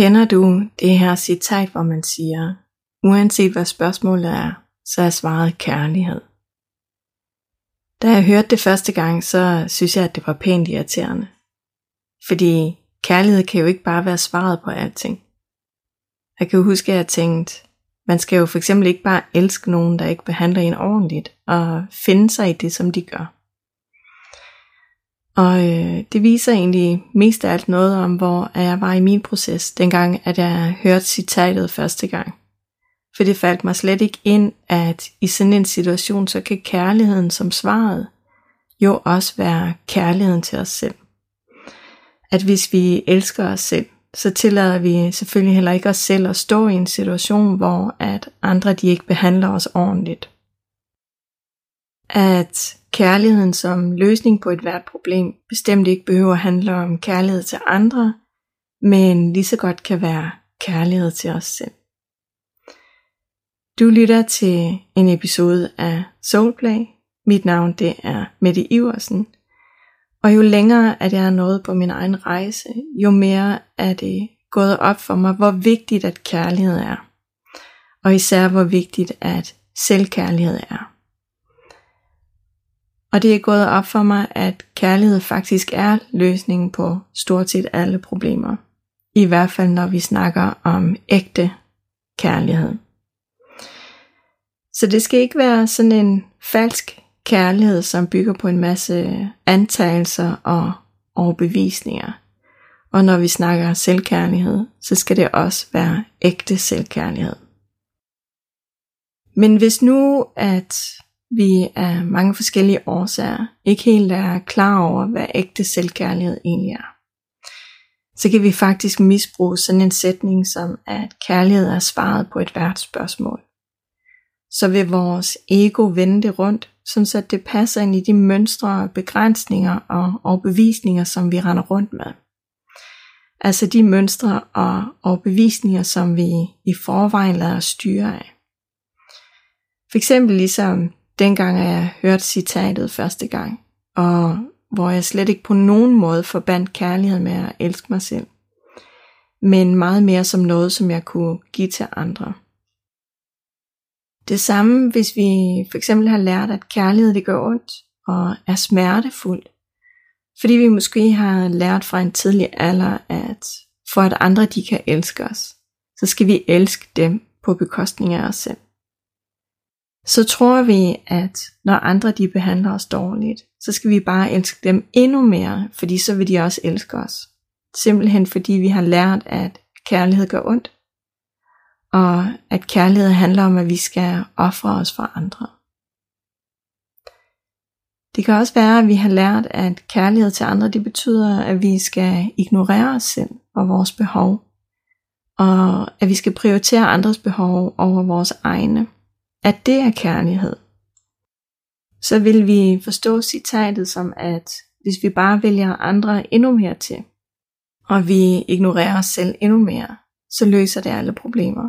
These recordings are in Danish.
Kender du det her citat, hvor man siger, uanset hvad spørgsmålet er, så er svaret kærlighed. Da jeg hørte det første gang, så synes jeg, at det var pænt irriterende. Fordi kærlighed kan jo ikke bare være svaret på alting. Jeg kan huske, at jeg tænkte, man skal jo for eksempel ikke bare elske nogen, der ikke behandler en ordentligt, og finde sig i det, som de gør. Og øh, det viser egentlig mest af alt noget om, hvor jeg var i min proces, dengang at jeg hørte citatet første gang. For det faldt mig slet ikke ind, at i sådan en situation, så kan kærligheden som svaret jo også være kærligheden til os selv. At hvis vi elsker os selv, så tillader vi selvfølgelig heller ikke os selv at stå i en situation, hvor at andre de ikke behandler os ordentligt. At kærligheden som løsning på et hvert problem bestemt ikke behøver at handle om kærlighed til andre, men lige så godt kan være kærlighed til os selv. Du lytter til en episode af Soulplay. Mit navn det er Mette Iversen. Og jo længere at jeg er nået på min egen rejse, jo mere er det gået op for mig, hvor vigtigt at kærlighed er. Og især hvor vigtigt at selvkærlighed er. Og det er gået op for mig, at kærlighed faktisk er løsningen på stort set alle problemer. I hvert fald når vi snakker om ægte kærlighed. Så det skal ikke være sådan en falsk kærlighed, som bygger på en masse antagelser og overbevisninger. Og når vi snakker selvkærlighed, så skal det også være ægte selvkærlighed. Men hvis nu, at vi af mange forskellige årsager ikke helt er klar over, hvad ægte selvkærlighed egentlig er, så kan vi faktisk misbruge sådan en sætning som, at kærlighed er svaret på et hvert spørgsmål så vil vores ego vende det rundt, så at det passer ind i de mønstre, begrænsninger og overbevisninger, som vi render rundt med. Altså de mønstre og overbevisninger, som vi i forvejen lader os styre af. For eksempel ligesom dengang jeg hørte citatet første gang, og hvor jeg slet ikke på nogen måde forbandt kærlighed med at elske mig selv, men meget mere som noget, som jeg kunne give til andre. Det samme, hvis vi for eksempel har lært, at kærlighed det gør ondt og er smertefuldt. Fordi vi måske har lært fra en tidlig alder, at for at andre de kan elske os, så skal vi elske dem på bekostning af os selv. Så tror vi, at når andre de behandler os dårligt, så skal vi bare elske dem endnu mere, fordi så vil de også elske os. Simpelthen fordi vi har lært, at kærlighed gør ondt, og at kærlighed handler om, at vi skal ofre os for andre. Det kan også være, at vi har lært, at kærlighed til andre, det betyder, at vi skal ignorere os selv og vores behov, og at vi skal prioritere andres behov over vores egne. At det er kærlighed. Så vil vi forstå citatet som, at hvis vi bare vælger andre endnu mere til, og vi ignorerer os selv endnu mere, så løser det alle problemer.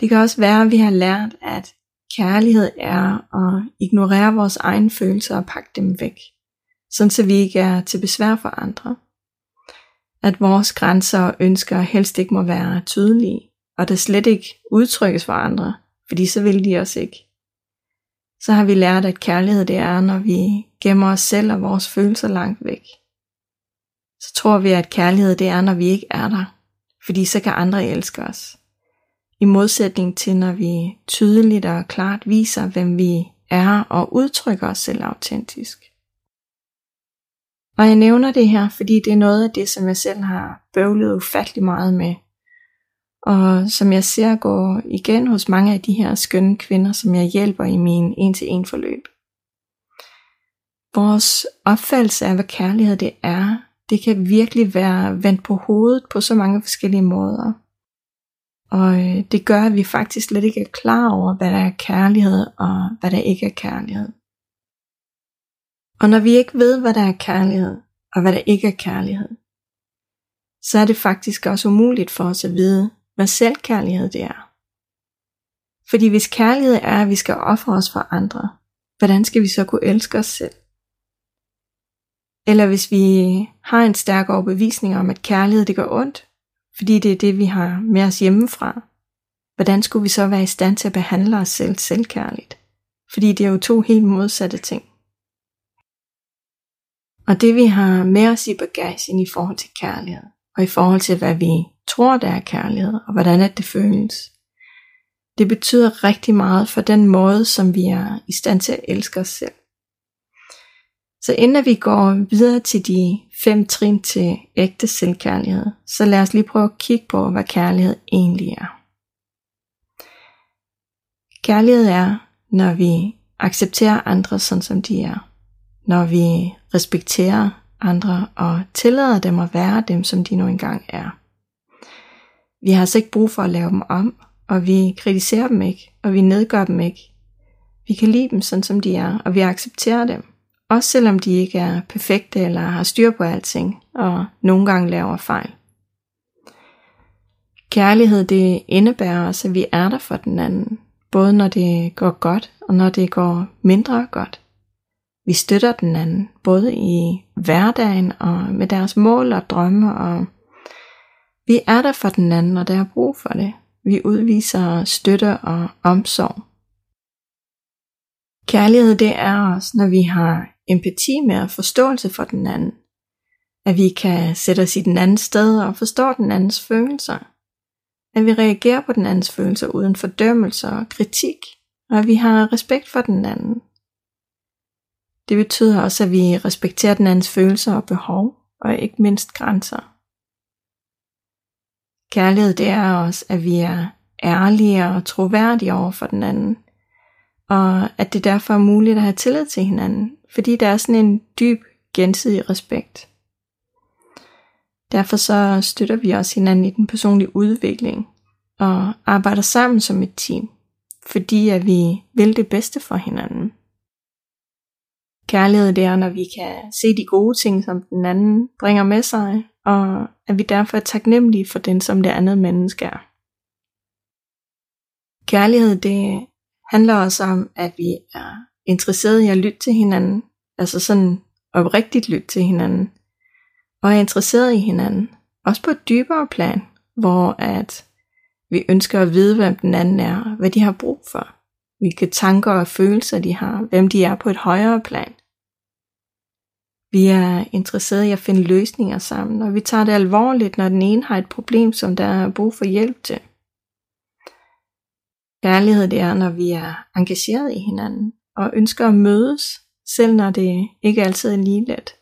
Det kan også være, at vi har lært, at kærlighed er at ignorere vores egne følelser og pakke dem væk, sådan så vi ikke er til besvær for andre. At vores grænser og ønsker helst ikke må være tydelige, og det slet ikke udtrykkes for andre, fordi så vil de os ikke. Så har vi lært, at kærlighed det er, når vi gemmer os selv og vores følelser langt væk. Så tror vi, at kærlighed det er, når vi ikke er der, fordi så kan andre elske os i modsætning til når vi tydeligt og klart viser, hvem vi er og udtrykker os selv autentisk. Og jeg nævner det her, fordi det er noget af det, som jeg selv har bøvlet ufattelig meget med. Og som jeg ser gå igen hos mange af de her skønne kvinder, som jeg hjælper i min en-til-en forløb. Vores opfattelse af, hvad kærlighed det er, det kan virkelig være vendt på hovedet på så mange forskellige måder. Og øh, det gør, at vi faktisk slet ikke er klar over, hvad der er kærlighed og hvad der ikke er kærlighed. Og når vi ikke ved, hvad der er kærlighed og hvad der ikke er kærlighed, så er det faktisk også umuligt for os at vide, hvad selvkærlighed det er. Fordi hvis kærlighed er, at vi skal ofre os for andre, hvordan skal vi så kunne elske os selv? Eller hvis vi har en stærk overbevisning om, at kærlighed det gør ondt, fordi det er det, vi har med os hjemmefra, hvordan skulle vi så være i stand til at behandle os selv selvkærligt? Fordi det er jo to helt modsatte ting. Og det vi har med os i bagagen i forhold til kærlighed, og i forhold til hvad vi tror der er kærlighed, og hvordan at det føles, det betyder rigtig meget for den måde, som vi er i stand til at elske os selv. Så inden vi går videre til de fem trin til ægte selvkærlighed, så lad os lige prøve at kigge på, hvad kærlighed egentlig er. Kærlighed er, når vi accepterer andre sådan som de er. Når vi respekterer andre og tillader dem at være dem, som de nu engang er. Vi har altså ikke brug for at lave dem om, og vi kritiserer dem ikke, og vi nedgør dem ikke. Vi kan lide dem sådan som de er, og vi accepterer dem. Også selvom de ikke er perfekte eller har styr på alting, og nogle gange laver fejl. Kærlighed det indebærer også, at vi er der for den anden, både når det går godt og når det går mindre godt. Vi støtter den anden, både i hverdagen og med deres mål og drømme, og vi er der for den anden, når der er brug for det. Vi udviser støtte og omsorg. Kærlighed det er også, når vi har empati med og forståelse for den anden. At vi kan sætte os i den andens sted og forstå den andens følelser. At vi reagerer på den andens følelser uden fordømmelse og kritik. Og at vi har respekt for den anden. Det betyder også, at vi respekterer den andens følelser og behov, og ikke mindst grænser. Kærlighed det er også, at vi er ærlige og troværdige over for den anden, og at det derfor er muligt at have tillid til hinanden, fordi der er sådan en dyb gensidig respekt. Derfor så støtter vi også hinanden i den personlige udvikling og arbejder sammen som et team, fordi at vi vil det bedste for hinanden. Kærlighed det er, når vi kan se de gode ting, som den anden bringer med sig, og at vi derfor er taknemmelige for den, som det andet menneske er. Kærlighed det handler også om, at vi er interesserede i at lytte til hinanden, altså sådan oprigtigt lytte til hinanden, og er interesseret i hinanden, også på et dybere plan, hvor at vi ønsker at vide, hvem den anden er, hvad de har brug for, hvilke tanker og følelser de har, hvem de er på et højere plan. Vi er interesserede i at finde løsninger sammen, og vi tager det alvorligt, når den ene har et problem, som der er brug for hjælp til. Kærlighed det er, når vi er engageret i hinanden og ønsker at mødes, selv når det ikke altid er lige let.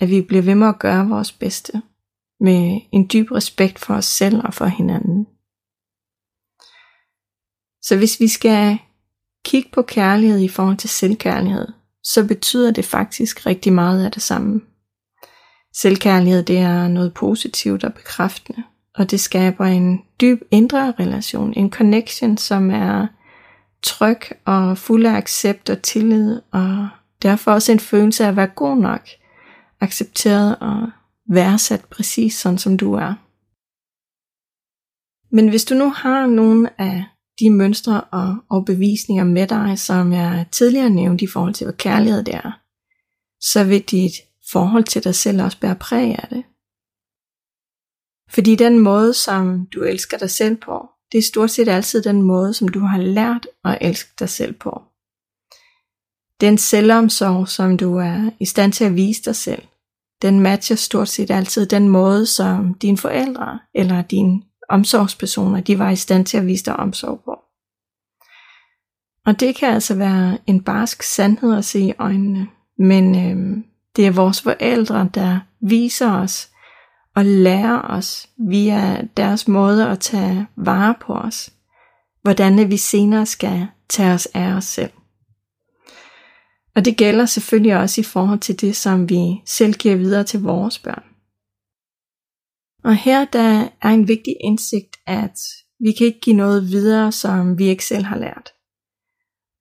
At vi bliver ved med at gøre vores bedste, med en dyb respekt for os selv og for hinanden. Så hvis vi skal kigge på kærlighed i forhold til selvkærlighed, så betyder det faktisk rigtig meget af det samme. Selvkærlighed det er noget positivt og bekræftende, og det skaber en dyb indre relation, en connection, som er tryg og fuld af accept og tillid, og derfor også en følelse af at være god nok, accepteret og værdsat præcis sådan som du er. Men hvis du nu har nogle af de mønstre og, overbevisninger bevisninger med dig, som jeg tidligere nævnte i forhold til, hvad kærlighed det er, så vil dit forhold til dig selv også bære præg af det. Fordi den måde, som du elsker dig selv på, det er stort set altid den måde, som du har lært at elske dig selv på. Den selvomsorg, som du er i stand til at vise dig selv, den matcher stort set altid den måde, som dine forældre eller dine omsorgspersoner, de var i stand til at vise dig omsorg på. Og det kan altså være en barsk sandhed at se i øjnene, men øh, det er vores forældre, der viser os og lærer os via deres måde at tage vare på os, hvordan vi senere skal tage os af os selv. Og det gælder selvfølgelig også i forhold til det, som vi selv giver videre til vores børn. Og her der er en vigtig indsigt, at vi kan ikke give noget videre, som vi ikke selv har lært.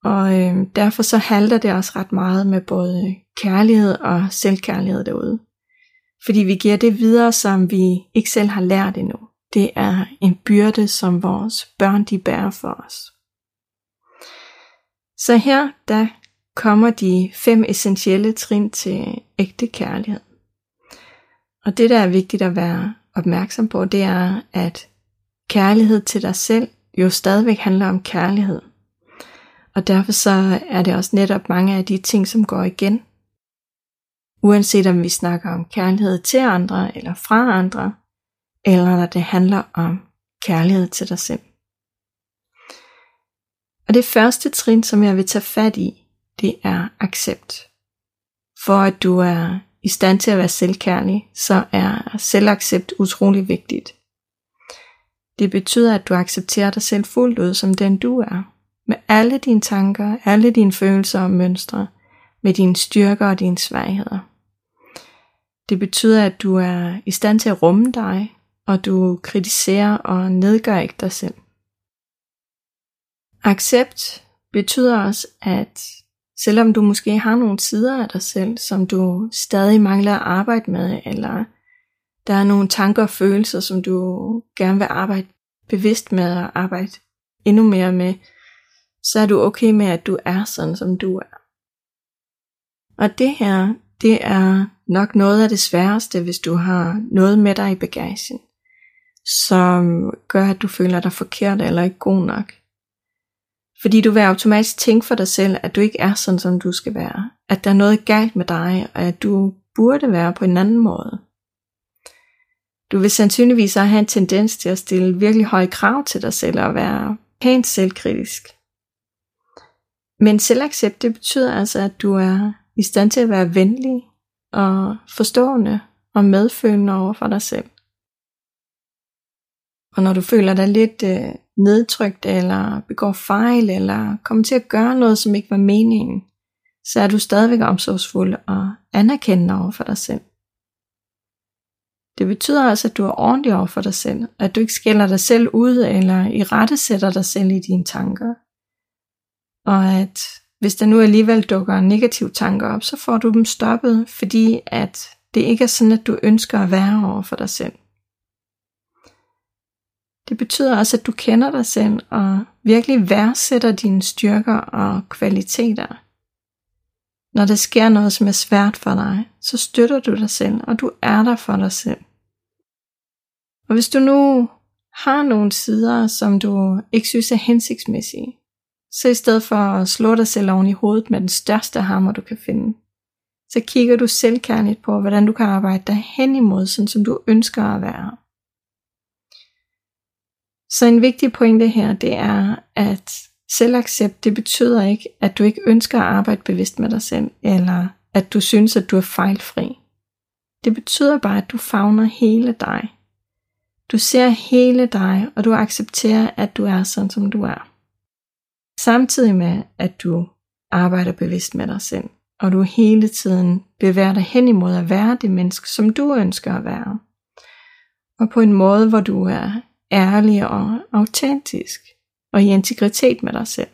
Og øh, derfor så halter det også ret meget med både kærlighed og selvkærlighed derude. Fordi vi giver det videre, som vi ikke selv har lært endnu. Det er en byrde, som vores børn de bærer for os. Så her, der kommer de fem essentielle trin til ægte kærlighed. Og det, der er vigtigt at være opmærksom på, det er, at kærlighed til dig selv jo stadigvæk handler om kærlighed. Og derfor så er det også netop mange af de ting, som går igen. Uanset om vi snakker om kærlighed til andre eller fra andre, eller når det handler om kærlighed til dig selv. Og det første trin, som jeg vil tage fat i, det er accept. For at du er i stand til at være selvkærlig, så er selvaccept utrolig vigtigt. Det betyder, at du accepterer dig selv fuldt ud som den du er. Med alle dine tanker, alle dine følelser og mønstre, med dine styrker og dine svagheder. Det betyder, at du er i stand til at rumme dig, og du kritiserer og nedgør ikke dig selv. Accept betyder også, at selvom du måske har nogle sider af dig selv, som du stadig mangler at arbejde med, eller der er nogle tanker og følelser, som du gerne vil arbejde bevidst med og arbejde endnu mere med, så er du okay med, at du er sådan, som du er. Og det her, det er nok noget af det sværeste, hvis du har noget med dig i bagagen, som gør, at du føler dig forkert eller ikke god nok. Fordi du vil automatisk tænke for dig selv, at du ikke er sådan, som du skal være. At der er noget galt med dig, og at du burde være på en anden måde. Du vil sandsynligvis også have en tendens til at stille virkelig høje krav til dig selv og være pænt selvkritisk. Men selvaccept, det betyder altså, at du er i stand til at være venlig og forstående og medfølende over for dig selv. Og når du føler dig lidt øh, nedtrykt, eller begår fejl, eller kommer til at gøre noget, som ikke var meningen, så er du stadigvæk omsorgsfuld og anerkendende over for dig selv. Det betyder også, at du er ordentlig over for dig selv, at du ikke skælder dig selv ud, eller i rette sætter dig selv i dine tanker. Og at hvis der nu alligevel dukker negative tanker op, så får du dem stoppet, fordi at det ikke er sådan, at du ønsker at være over for dig selv. Det betyder også, at du kender dig selv og virkelig værdsætter dine styrker og kvaliteter. Når der sker noget, som er svært for dig, så støtter du dig selv, og du er der for dig selv. Og hvis du nu har nogle sider, som du ikke synes er hensigtsmæssige, så i stedet for at slå dig selv oven i hovedet med den største hammer, du kan finde, så kigger du selvkærligt på, hvordan du kan arbejde dig hen imod, sådan som du ønsker at være. Så en vigtig pointe her, det er, at selvaccept, det betyder ikke, at du ikke ønsker at arbejde bevidst med dig selv, eller at du synes, at du er fejlfri. Det betyder bare, at du favner hele dig. Du ser hele dig, og du accepterer, at du er sådan, som du er. Samtidig med, at du arbejder bevidst med dig selv, og du hele tiden bevæger dig hen imod at være det menneske, som du ønsker at være. Og på en måde, hvor du er ærlig og autentisk og i integritet med dig selv.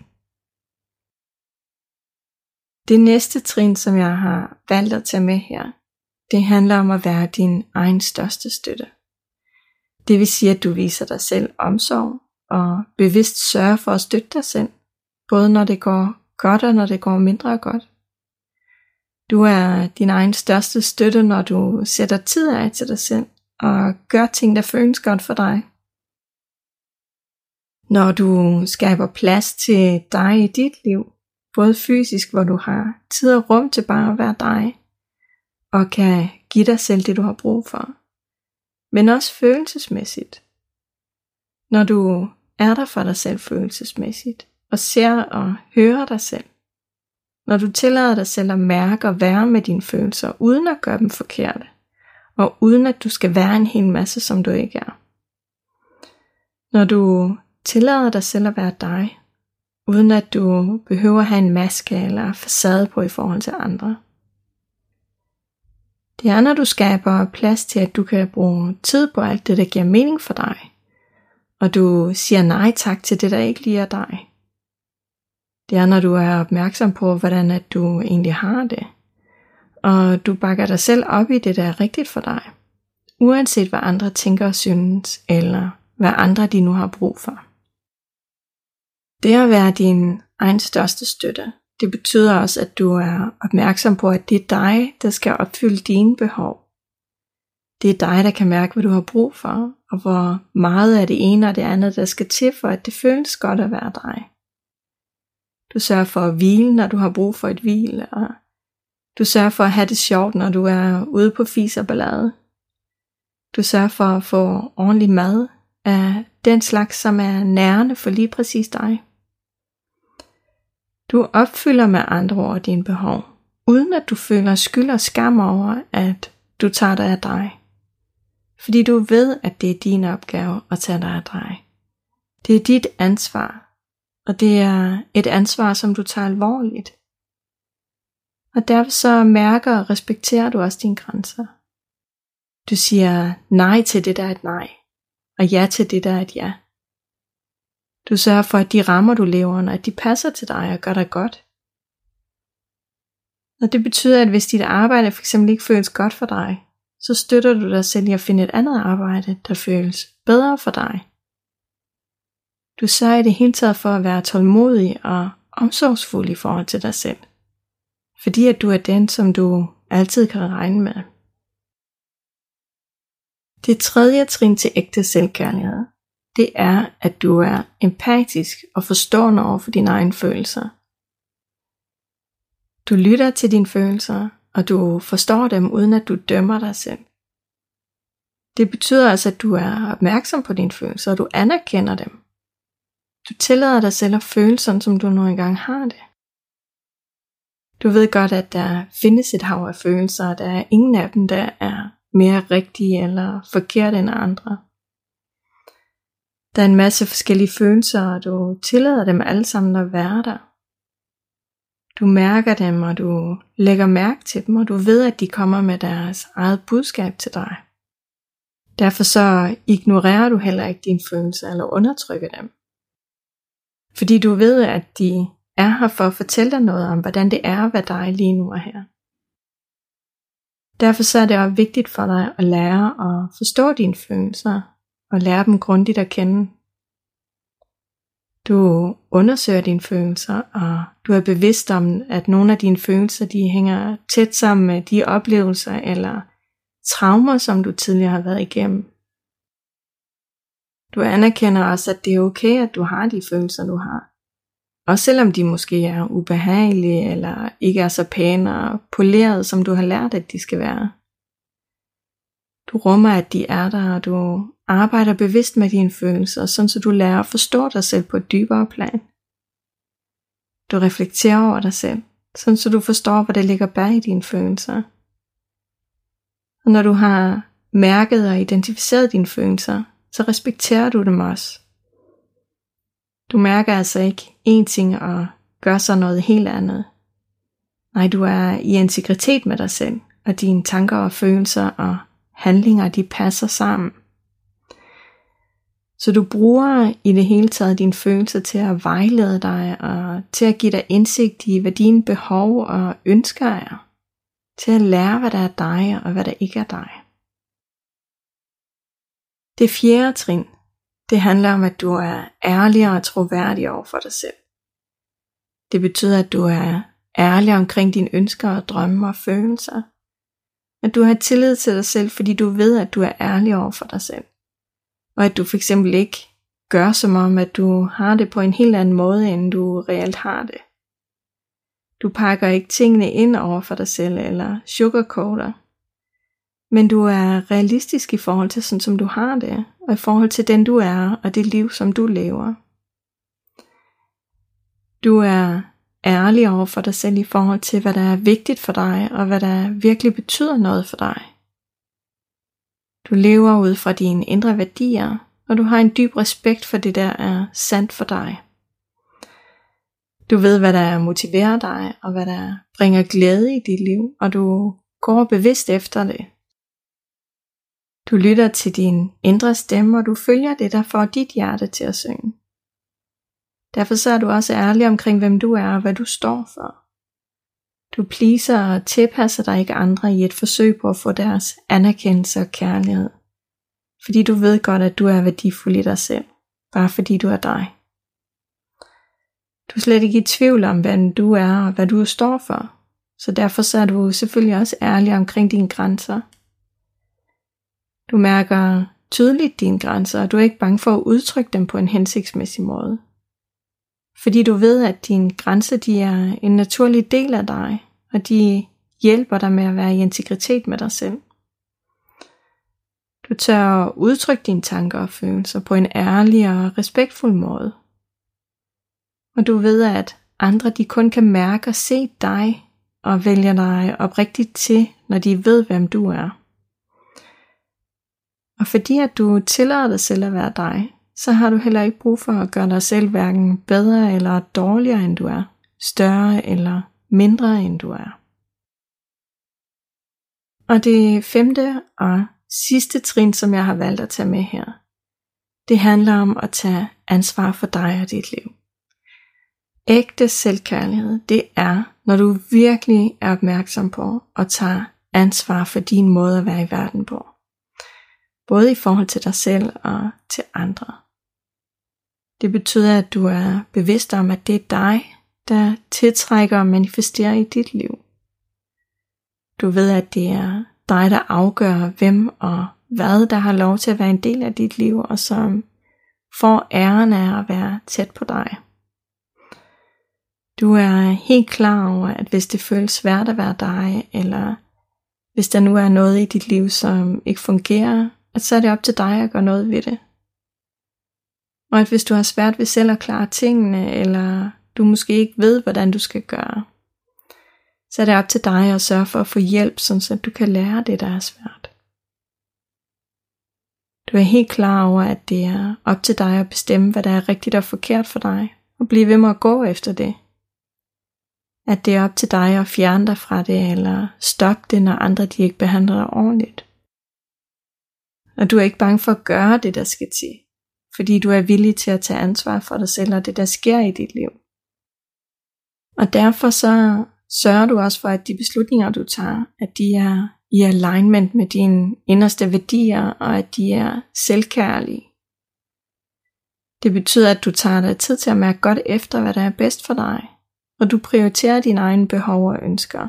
Det næste trin, som jeg har valgt at tage med her, det handler om at være din egen største støtte. Det vil sige, at du viser dig selv omsorg og bevidst sørger for at støtte dig selv, både når det går godt og når det går mindre godt. Du er din egen største støtte, når du sætter tid af til dig selv og gør ting, der føles godt for dig, når du skaber plads til dig i dit liv, både fysisk, hvor du har tid og rum til bare at være dig, og kan give dig selv det, du har brug for, men også følelsesmæssigt. Når du er der for dig selv følelsesmæssigt, og ser og hører dig selv. Når du tillader dig selv at mærke og være med dine følelser, uden at gøre dem forkerte, og uden at du skal være en hel masse, som du ikke er. Når du tillader dig selv at være dig, uden at du behøver at have en maske eller facade på i forhold til andre. Det er, når du skaber plads til, at du kan bruge tid på alt det, der giver mening for dig, og du siger nej tak til det, der ikke liger er dig. Det er, når du er opmærksom på, hvordan at du egentlig har det, og du bakker dig selv op i det, der er rigtigt for dig, uanset hvad andre tænker og synes, eller hvad andre de nu har brug for. Det at være din egen største støtte, det betyder også, at du er opmærksom på, at det er dig, der skal opfylde dine behov. Det er dig, der kan mærke, hvad du har brug for, og hvor meget af det ene og det andet, der skal til for, at det føles godt at være dig. Du sørger for at hvile, når du har brug for et hvil, og du sørger for at have det sjovt, når du er ude på fis og ballade. Du sørger for at få ordentlig mad af den slags, som er nærende for lige præcis dig. Du opfylder med andre ord dine behov, uden at du føler skyld og skam over, at du tager dig af dig. Fordi du ved, at det er din opgave at tage dig af dig. Det er dit ansvar, og det er et ansvar, som du tager alvorligt. Og derfor så mærker og respekterer du også dine grænser. Du siger nej til det, der er et nej, og ja til det, der er et ja. Du sørger for, at de rammer, du lever under, at de passer til dig og gør dig godt. Og det betyder, at hvis dit arbejde for eksempel ikke føles godt for dig, så støtter du dig selv i at finde et andet arbejde, der føles bedre for dig. Du sørger i det hele taget for at være tålmodig og omsorgsfuld i forhold til dig selv. Fordi at du er den, som du altid kan regne med. Det tredje trin til ægte selvkærlighed, det er, at du er empatisk og forstående over for dine egne følelser. Du lytter til dine følelser, og du forstår dem, uden at du dømmer dig selv. Det betyder altså, at du er opmærksom på dine følelser, og du anerkender dem. Du tillader dig selv at føle sådan, som du nu engang har det. Du ved godt, at der findes et hav af følelser, og der er ingen af dem, der er mere rigtige eller forkerte end andre. Der er en masse forskellige følelser, og du tillader dem alle sammen at være der. Du mærker dem, og du lægger mærke til dem, og du ved, at de kommer med deres eget budskab til dig. Derfor så ignorerer du heller ikke dine følelser eller undertrykker dem. Fordi du ved, at de er her for at fortælle dig noget om, hvordan det er at være dig lige nu og her. Derfor så er det også vigtigt for dig at lære at forstå dine følelser og lære dem grundigt at kende. Du undersøger dine følelser, og du er bevidst om, at nogle af dine følelser de hænger tæt sammen med de oplevelser eller traumer, som du tidligere har været igennem. Du anerkender også, at det er okay, at du har de følelser, du har. Også selvom de måske er ubehagelige, eller ikke er så pæne og polerede, som du har lært, at de skal være. Du rummer, at de er der, og du arbejder bevidst med dine følelser, sådan så du lærer at forstå dig selv på et dybere plan. Du reflekterer over dig selv, sådan så du forstår, hvad der ligger bag i dine følelser. Og når du har mærket og identificeret dine følelser, så respekterer du dem også. Du mærker altså ikke én ting og gør så noget helt andet. Nej, du er i integritet med dig selv, og dine tanker og følelser og handlinger, de passer sammen. Så du bruger i det hele taget dine følelser til at vejlede dig og til at give dig indsigt i, hvad dine behov og ønsker er. Til at lære, hvad der er dig og hvad der ikke er dig. Det fjerde trin, det handler om, at du er ærlig og troværdig over for dig selv. Det betyder, at du er ærlig omkring dine ønsker og drømme og følelser. At du har tillid til dig selv, fordi du ved, at du er ærlig over for dig selv. Og at du for eksempel ikke gør som om, at du har det på en helt anden måde, end du reelt har det. Du pakker ikke tingene ind over for dig selv eller sugarcoater. Men du er realistisk i forhold til sådan, som du har det, og i forhold til den du er, og det liv, som du lever. Du er ærlig over for dig selv i forhold til, hvad der er vigtigt for dig, og hvad der virkelig betyder noget for dig. Du lever ud fra dine indre værdier, og du har en dyb respekt for det, der er sandt for dig. Du ved, hvad der motiverer dig, og hvad der bringer glæde i dit liv, og du går bevidst efter det. Du lytter til din indre stemme, og du følger det, der får dit hjerte til at synge. Derfor så er du også ærlig omkring, hvem du er og hvad du står for. Du pleaser og tilpasser dig ikke andre i et forsøg på at få deres anerkendelse og kærlighed. Fordi du ved godt, at du er værdifuld i dig selv, bare fordi du er dig. Du er slet ikke i tvivl om, hvem du er og hvad du står for. Så derfor så er du selvfølgelig også ærlig omkring dine grænser. Du mærker tydeligt dine grænser, og du er ikke bange for at udtrykke dem på en hensigtsmæssig måde. Fordi du ved, at dine grænser de er en naturlig del af dig, og de hjælper dig med at være i integritet med dig selv. Du tør udtrykke dine tanker og følelser på en ærlig og respektfuld måde. Og du ved, at andre de kun kan mærke og se dig og vælger dig oprigtigt til, når de ved, hvem du er. Og fordi at du tillader dig selv at være dig, så har du heller ikke brug for at gøre dig selv hverken bedre eller dårligere end du er, større eller mindre end du er. Og det femte og sidste trin, som jeg har valgt at tage med her, det handler om at tage ansvar for dig og dit liv. Ægte selvkærlighed, det er, når du virkelig er opmærksom på og tager ansvar for din måde at være i verden på. Både i forhold til dig selv og til andre. Det betyder, at du er bevidst om, at det er dig, der tiltrækker og manifesterer i dit liv. Du ved, at det er dig, der afgør, hvem og hvad, der har lov til at være en del af dit liv, og som får æren af at være tæt på dig. Du er helt klar over, at hvis det føles svært at være dig, eller hvis der nu er noget i dit liv, som ikke fungerer, at så er det op til dig at gøre noget ved det. Og at hvis du har svært ved selv at klare tingene, eller du måske ikke ved, hvordan du skal gøre, så er det op til dig at sørge for at få hjælp, så du kan lære det, der er svært. Du er helt klar over, at det er op til dig at bestemme, hvad der er rigtigt og forkert for dig, og blive ved med at gå efter det. At det er op til dig at fjerne dig fra det, eller stoppe det, når andre de ikke behandler dig ordentligt. Og du er ikke bange for at gøre det, der skal til, fordi du er villig til at tage ansvar for dig selv og det, der sker i dit liv. Og derfor så sørger du også for, at de beslutninger, du tager, at de er i alignment med dine inderste værdier, og at de er selvkærlige. Det betyder, at du tager dig tid til at mærke godt efter, hvad der er bedst for dig, og du prioriterer dine egne behov og ønsker.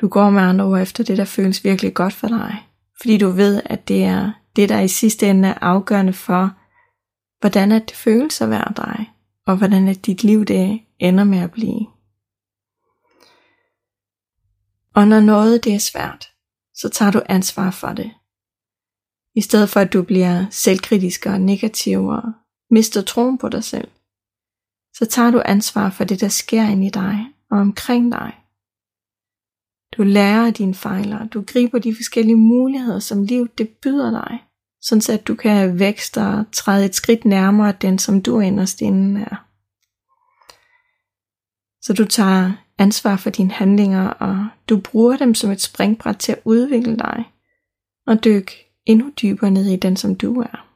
Du går med andre ord efter det, der føles virkelig godt for dig, fordi du ved, at det er det, der i sidste ende er afgørende for, hvordan det føles at være dig, og hvordan at dit liv det ender med at blive. Og når noget det er svært, så tager du ansvar for det. I stedet for at du bliver selvkritisk og negativ og mister troen på dig selv, så tager du ansvar for det, der sker ind i dig og omkring dig. Du lærer af dine fejler, du griber de forskellige muligheder, som livet det byder dig, sådan så at du kan vækste og træde et skridt nærmere den, som du inderst inden er. Så du tager ansvar for dine handlinger, og du bruger dem som et springbræt til at udvikle dig og dykke endnu dybere ned i den, som du er.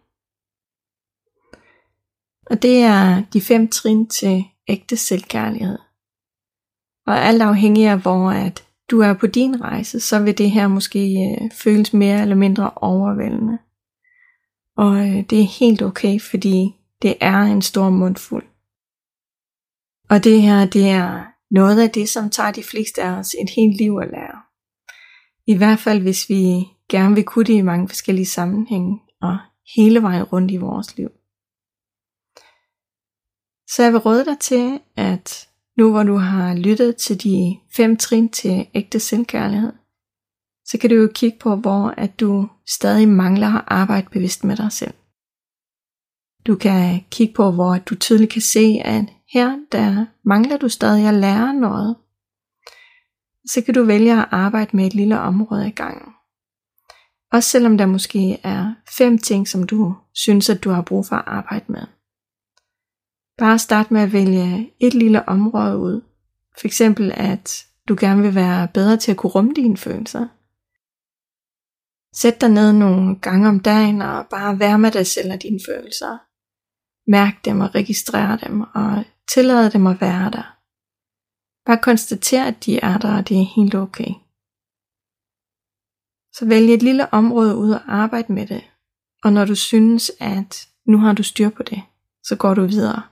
Og det er de fem trin til ægte selvkærlighed. Og alt afhængig af hvor at du er på din rejse, så vil det her måske øh, føles mere eller mindre overvældende. Og øh, det er helt okay, fordi det er en stor mundfuld. Og det her, det er noget af det, som tager de fleste af os et helt liv at lære. I hvert fald, hvis vi gerne vil kunne det i mange forskellige sammenhænge og hele vejen rundt i vores liv. Så jeg vil råde dig til, at nu hvor du har lyttet til de fem trin til ægte selvkærlighed, så kan du jo kigge på, hvor at du stadig mangler at arbejde bevidst med dig selv. Du kan kigge på, hvor du tydeligt kan se, at her der mangler du stadig at lære noget. Så kan du vælge at arbejde med et lille område i gangen. Også selvom der måske er fem ting, som du synes, at du har brug for at arbejde med. Bare start med at vælge et lille område ud. For eksempel at du gerne vil være bedre til at kunne rumme dine følelser. Sæt dig ned nogle gange om dagen og bare vær med dig selv og dine følelser. Mærk dem og registrer dem og tillad dem at være der. Bare konstater, at de er der, og det er helt okay. Så vælg et lille område ud og arbejde med det. Og når du synes, at nu har du styr på det, så går du videre.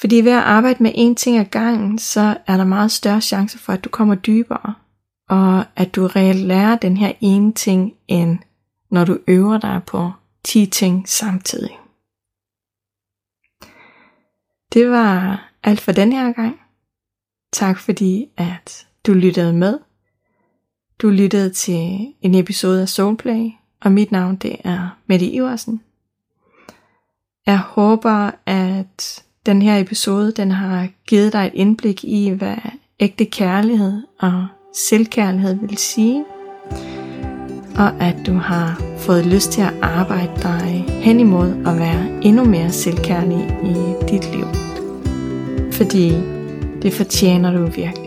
Fordi ved at arbejde med én ting ad gangen, så er der meget større chance for, at du kommer dybere, og at du reelt lærer den her ene ting, end når du øver dig på 10 ting samtidig. Det var alt for den her gang. Tak fordi, at du lyttede med. Du lyttede til en episode af Soulplay, og mit navn det er Mette Iversen. Jeg håber, at den her episode den har givet dig et indblik i, hvad ægte kærlighed og selvkærlighed vil sige, og at du har fået lyst til at arbejde dig hen imod at være endnu mere selvkærlig i dit liv. Fordi det fortjener du virkelig.